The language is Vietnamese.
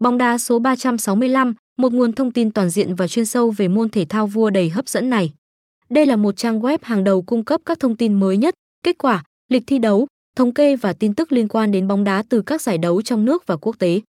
Bóng đá số 365, một nguồn thông tin toàn diện và chuyên sâu về môn thể thao vua đầy hấp dẫn này. Đây là một trang web hàng đầu cung cấp các thông tin mới nhất, kết quả, lịch thi đấu, thống kê và tin tức liên quan đến bóng đá từ các giải đấu trong nước và quốc tế.